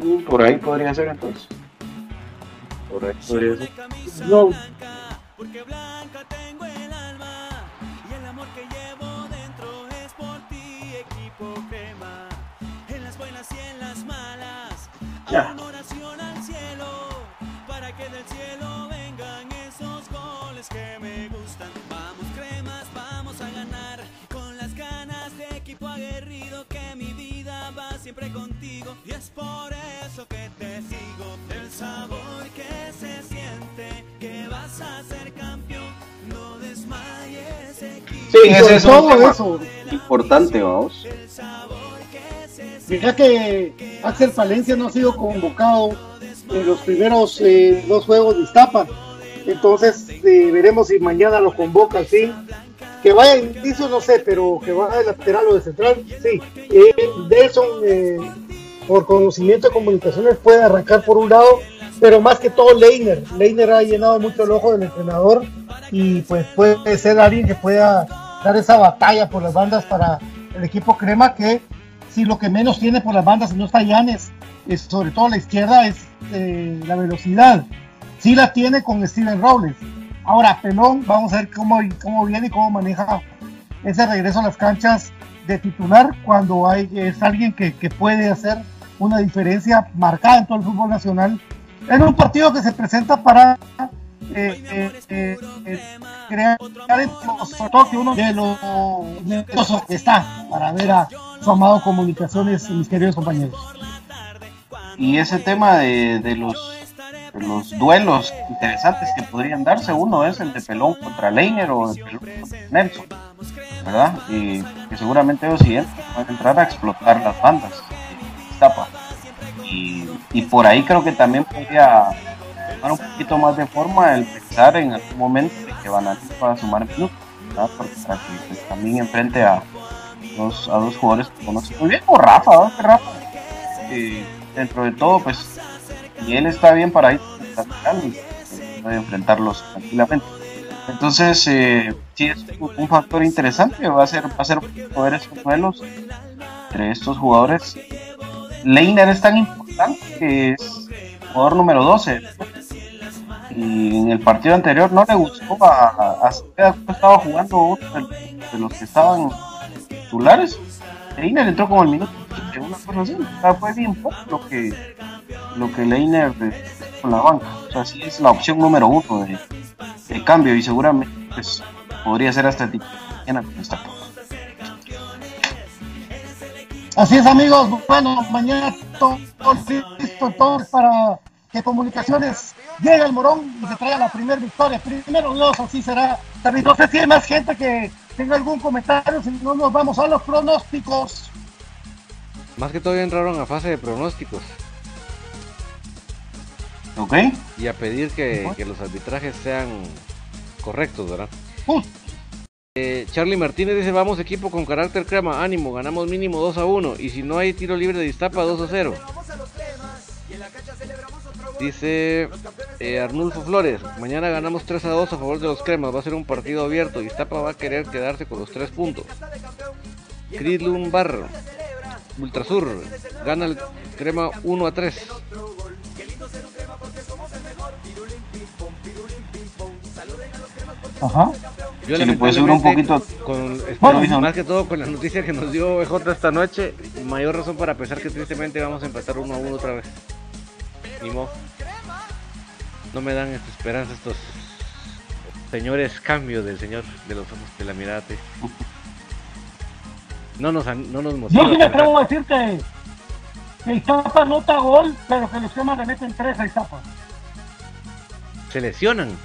Mm, por ahí podría ser entonces. Por ahí podría ser. No. Porque blanca tengo el alma y el amor que llevo dentro es por ti, equipo crema. En las buenas y en las malas. Sí, ese es un todo tema eso. importante, vamos. Que Fija que Axel Palencia no ha sido convocado en los primeros eh, dos juegos de Iztapa. Entonces eh, veremos si mañana lo convoca, sí. Que vaya de inicio, no sé, pero que vaya de lateral o de central, sí. Eh, Delson, eh, por conocimiento de comunicaciones, puede arrancar por un lado, pero más que todo Leiner. Leiner ha llenado mucho el ojo del entrenador y pues puede ser alguien que pueda dar esa batalla por las bandas para el equipo Crema, que si lo que menos tiene por las bandas, no está Llanes, es, sobre todo la izquierda, es eh, la velocidad. Sí la tiene con Steven Robles. Ahora, Pelón, vamos a ver cómo, cómo viene y cómo maneja ese regreso a las canchas de titular cuando hay, es alguien que, que puede hacer una diferencia marcada en todo el fútbol nacional en un partido que se presenta para eh, eh, eh, eh, crear sobre todo que uno de los nerviosos que está para ver a su amado comunicaciones mis queridos compañeros Y ese tema de, de los, de los duelos interesantes que podrían darse, uno es el de Pelón contra Leiner o el Pelón contra Nelson, ¿verdad? Y que seguramente ellos siguientes van a entrar a explotar las bandas de Iztapa. Y, y por ahí creo que también podría un poquito más de forma el pensar en algún momento que van a, sumar minutos, ¿verdad? Porque para que pues, también enfrente a dos, a dos jugadores que conocen muy bien, como Rafa. Que Rafa, dentro de todo, pues, y él está bien para ir y puede enfrentarlos tranquilamente. Entonces, eh, sí es un factor interesante, va a ser, va a ser poder esos duelos entre estos jugadores. Leiner es tan importante que es jugador número 12. Y en el partido anterior no le gustó a, a, estaba jugando otro de, los que estaban titulares. Leiner entró como el minuto una cosa así. fue bien poco lo que, lo que Leiner con la banca. O sea, sí es la opción número uno de, de cambio y seguramente pues, podría ser hasta el mañana Así es amigos, bueno, mañana todos listo, todos para que Comunicaciones llegue al Morón y se traiga la primera victoria. Primero Dios, así será. También no sé si hay más gente que tenga algún comentario, si no nos vamos a los pronósticos. Más que todo entraron a fase de pronósticos. Ok. Y a pedir que, que los arbitrajes sean correctos, ¿verdad? Eh, Charlie Martínez dice, vamos equipo con carácter crema, ánimo, ganamos mínimo 2 a 1 y si no hay tiro libre de Iztapa 2 a 0. Dice eh, Arnulfo Flores, mañana ganamos 3 a 2 a favor de los cremas, va a ser un partido abierto y Iztapa va a querer quedarse con los 3 puntos. Cridlun Barro, Ultrasur, gana el crema 1 a 3. Ajá. Yo le puede subir un poquito. Con, más que todo con la noticia que nos dio BJ esta noche, mayor razón para pensar que tristemente vamos a empatar uno a uno otra vez. Ni No me dan esta esperanza estos señores cambios del señor de los ojos de la mirada. No nos, no nos motiva. Yo sí me atrevo a decir que, que Iztapa nota gol, pero que los temas le meten tres a Iztapa. Se lesionan.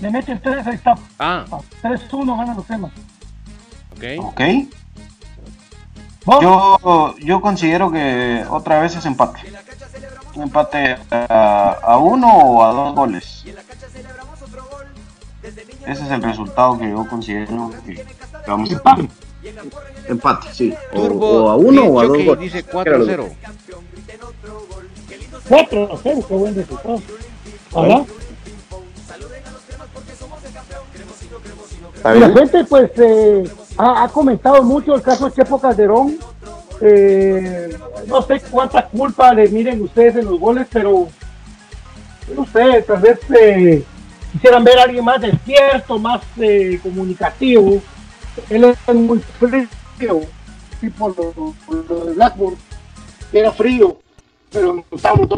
Le meten 3 a Iztapa. Ah. 3-1 ganan los temas. Ok. Ok. Yo, yo considero que otra vez es empate. Un empate a, a uno o a dos goles. Ese es el resultado que yo considero que, vamos a tener. Empate, sí. Turbo o, a uno o a dos goles. dice 4-0. 4-0, qué buen resultado. ¿Hola? La gente pues eh, ha, comentado mucho el caso de Chepo Calderón. Eh, no sé cuánta culpa le miren ustedes en los goles, pero no sé, tal vez eh, quisieran ver a alguien más despierto, más comunicativo. Él es muy frío, tipo lo, de Blackburn, era frío, pero estamos,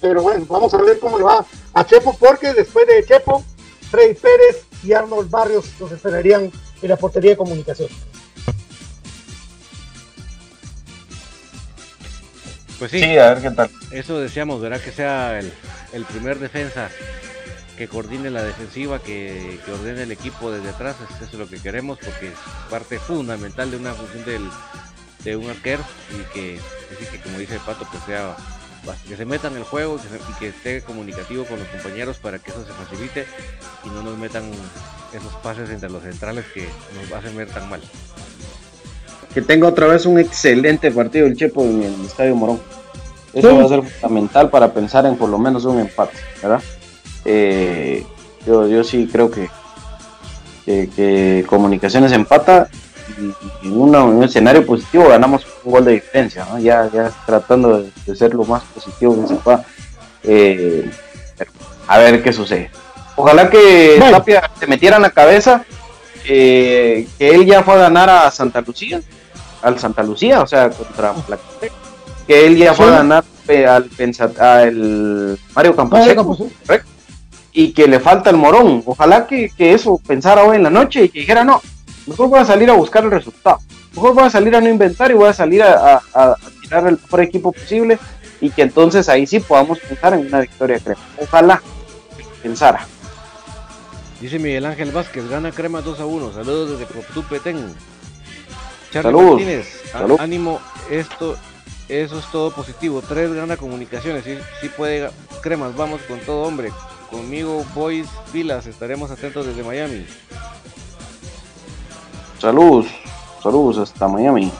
pero bueno, vamos a ver cómo le va a Chepo, porque después de Chepo, Freddy Pérez y Arnold Barrios los esperarían en la portería de comunicación. Pues sí, a ver qué tal. Eso deseamos, ¿verdad? Que sea el, primer defensa que coordine la defensiva, que, ordene el equipo desde atrás. Eso es lo que queremos porque es parte fundamental de una función del, de un arquero y que, que, como dice el Pato, pues sea que se meta en el juego y que esté comunicativo con los compañeros para que eso se facilite y no nos metan esos pases entre los centrales que nos hacen ver tan mal. Que tenga otra vez un excelente partido el Chepo en el Estadio Morón. Eso va a ser fundamental para pensar en por lo menos un empate, ¿verdad? Eh, yo, yo sí creo que, que Comunicaciones empata y en, un escenario positivo ganamos un gol de diferencia, ya, ya tratando de, ser lo más positivo que se pueda. Eh, a ver qué sucede. Ojalá que Tapia se metiera en la cabeza eh, que él ya fue a ganar a Santa Lucía, al Santa Lucía, o sea, contra que él ya fue a ganar eh, al, al Mario Camposeco, y que le falta el morón. Ojalá que, que eso pensara hoy en la noche y que dijera, no, Mejor voy a salir a buscar el resultado. Mejor voy a salir a no inventar y voy a salir a, tirar el mejor equipo posible y que entonces ahí sí podamos pensar en una victoria crema. Ojalá pensara. Dice Miguel Ángel Vázquez, gana crema 2 a 1. Saludos desde Petén. Charlie Martínez, ánimo, esto, eso es todo positivo. Tres gana comunicaciones, sí, sí puede cremas, vamos con todo hombre. Conmigo, boys, pilas, estaremos atentos desde Miami. Salud. saludos hasta Miami.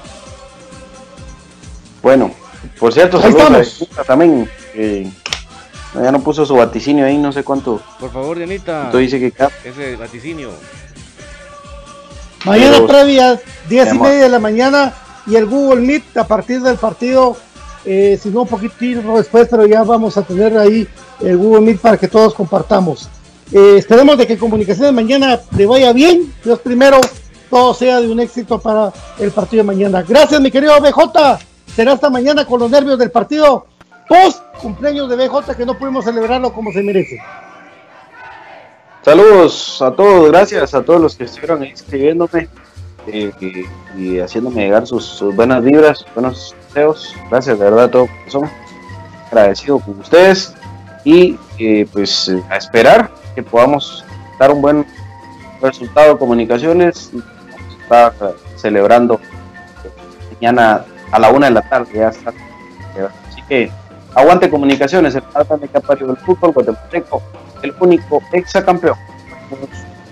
Bueno, por cierto, saludos a también. eh, ya no puso su vaticinio ahí, no sé cuánto. Por favor, Dianita. Entonces dice que cap- Ese vaticinio. Mañana Pero- previa, 10 y media de la mañana y el Google Meet a partir del partido, eh, si no un poquitito después, pero ya vamos a tener ahí el Google Meet para que todos compartamos. Eh, esperemos de que comunicaciones mañana le vaya bien, Dios primero, todo sea de un éxito para el partido de mañana. Gracias mi querido BJ, será hasta mañana con los nervios del partido post cumpleaños de BJ que no pudimos celebrarlo como se merece. Saludos a todos, gracias a todos los que estuvieron ahí escribiéndome eh, y, haciéndome llegar sus, sus buenas vibras, buenos deseos. Gracias de verdad a todo corazón. Agradecido con ustedes y eh, pues a esperar que podamos dar un buen resultado de comunicaciones. eh, celebrando mañana a la una de la tarde. Está. Así que aguante comunicaciones, el de Capario del fútbol guatemalteco el único exacampeón.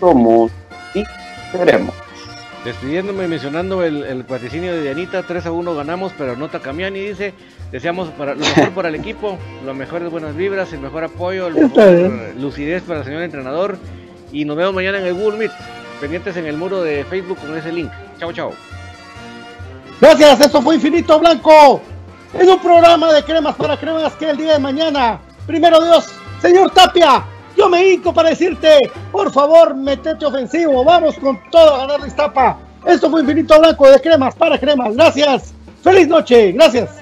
Somos y seremos. Despidiéndome y mencionando el, el vaticinio de Dianita, 3 a 1 ganamos, pero nota Camiani dice, deseamos para, lo mejor para el equipo, lo mejores buenas vibras, el mejor apoyo, el mejor bien. lucidez para el señor entrenador y nos vemos mañana en el Google Meet, pendientes en el muro de Facebook con ese link. Chao, chao. Gracias, esto fue Infinito Blanco. En un programa de cremas para cremas que el día de mañana, primero Dios, señor Tapia, yo me hinco para decirte, por favor, metete ofensivo, vamos con todo a ganar la Iztapa. Esto fue Infinito Blanco de cremas para cremas. Gracias. Feliz noche. Gracias.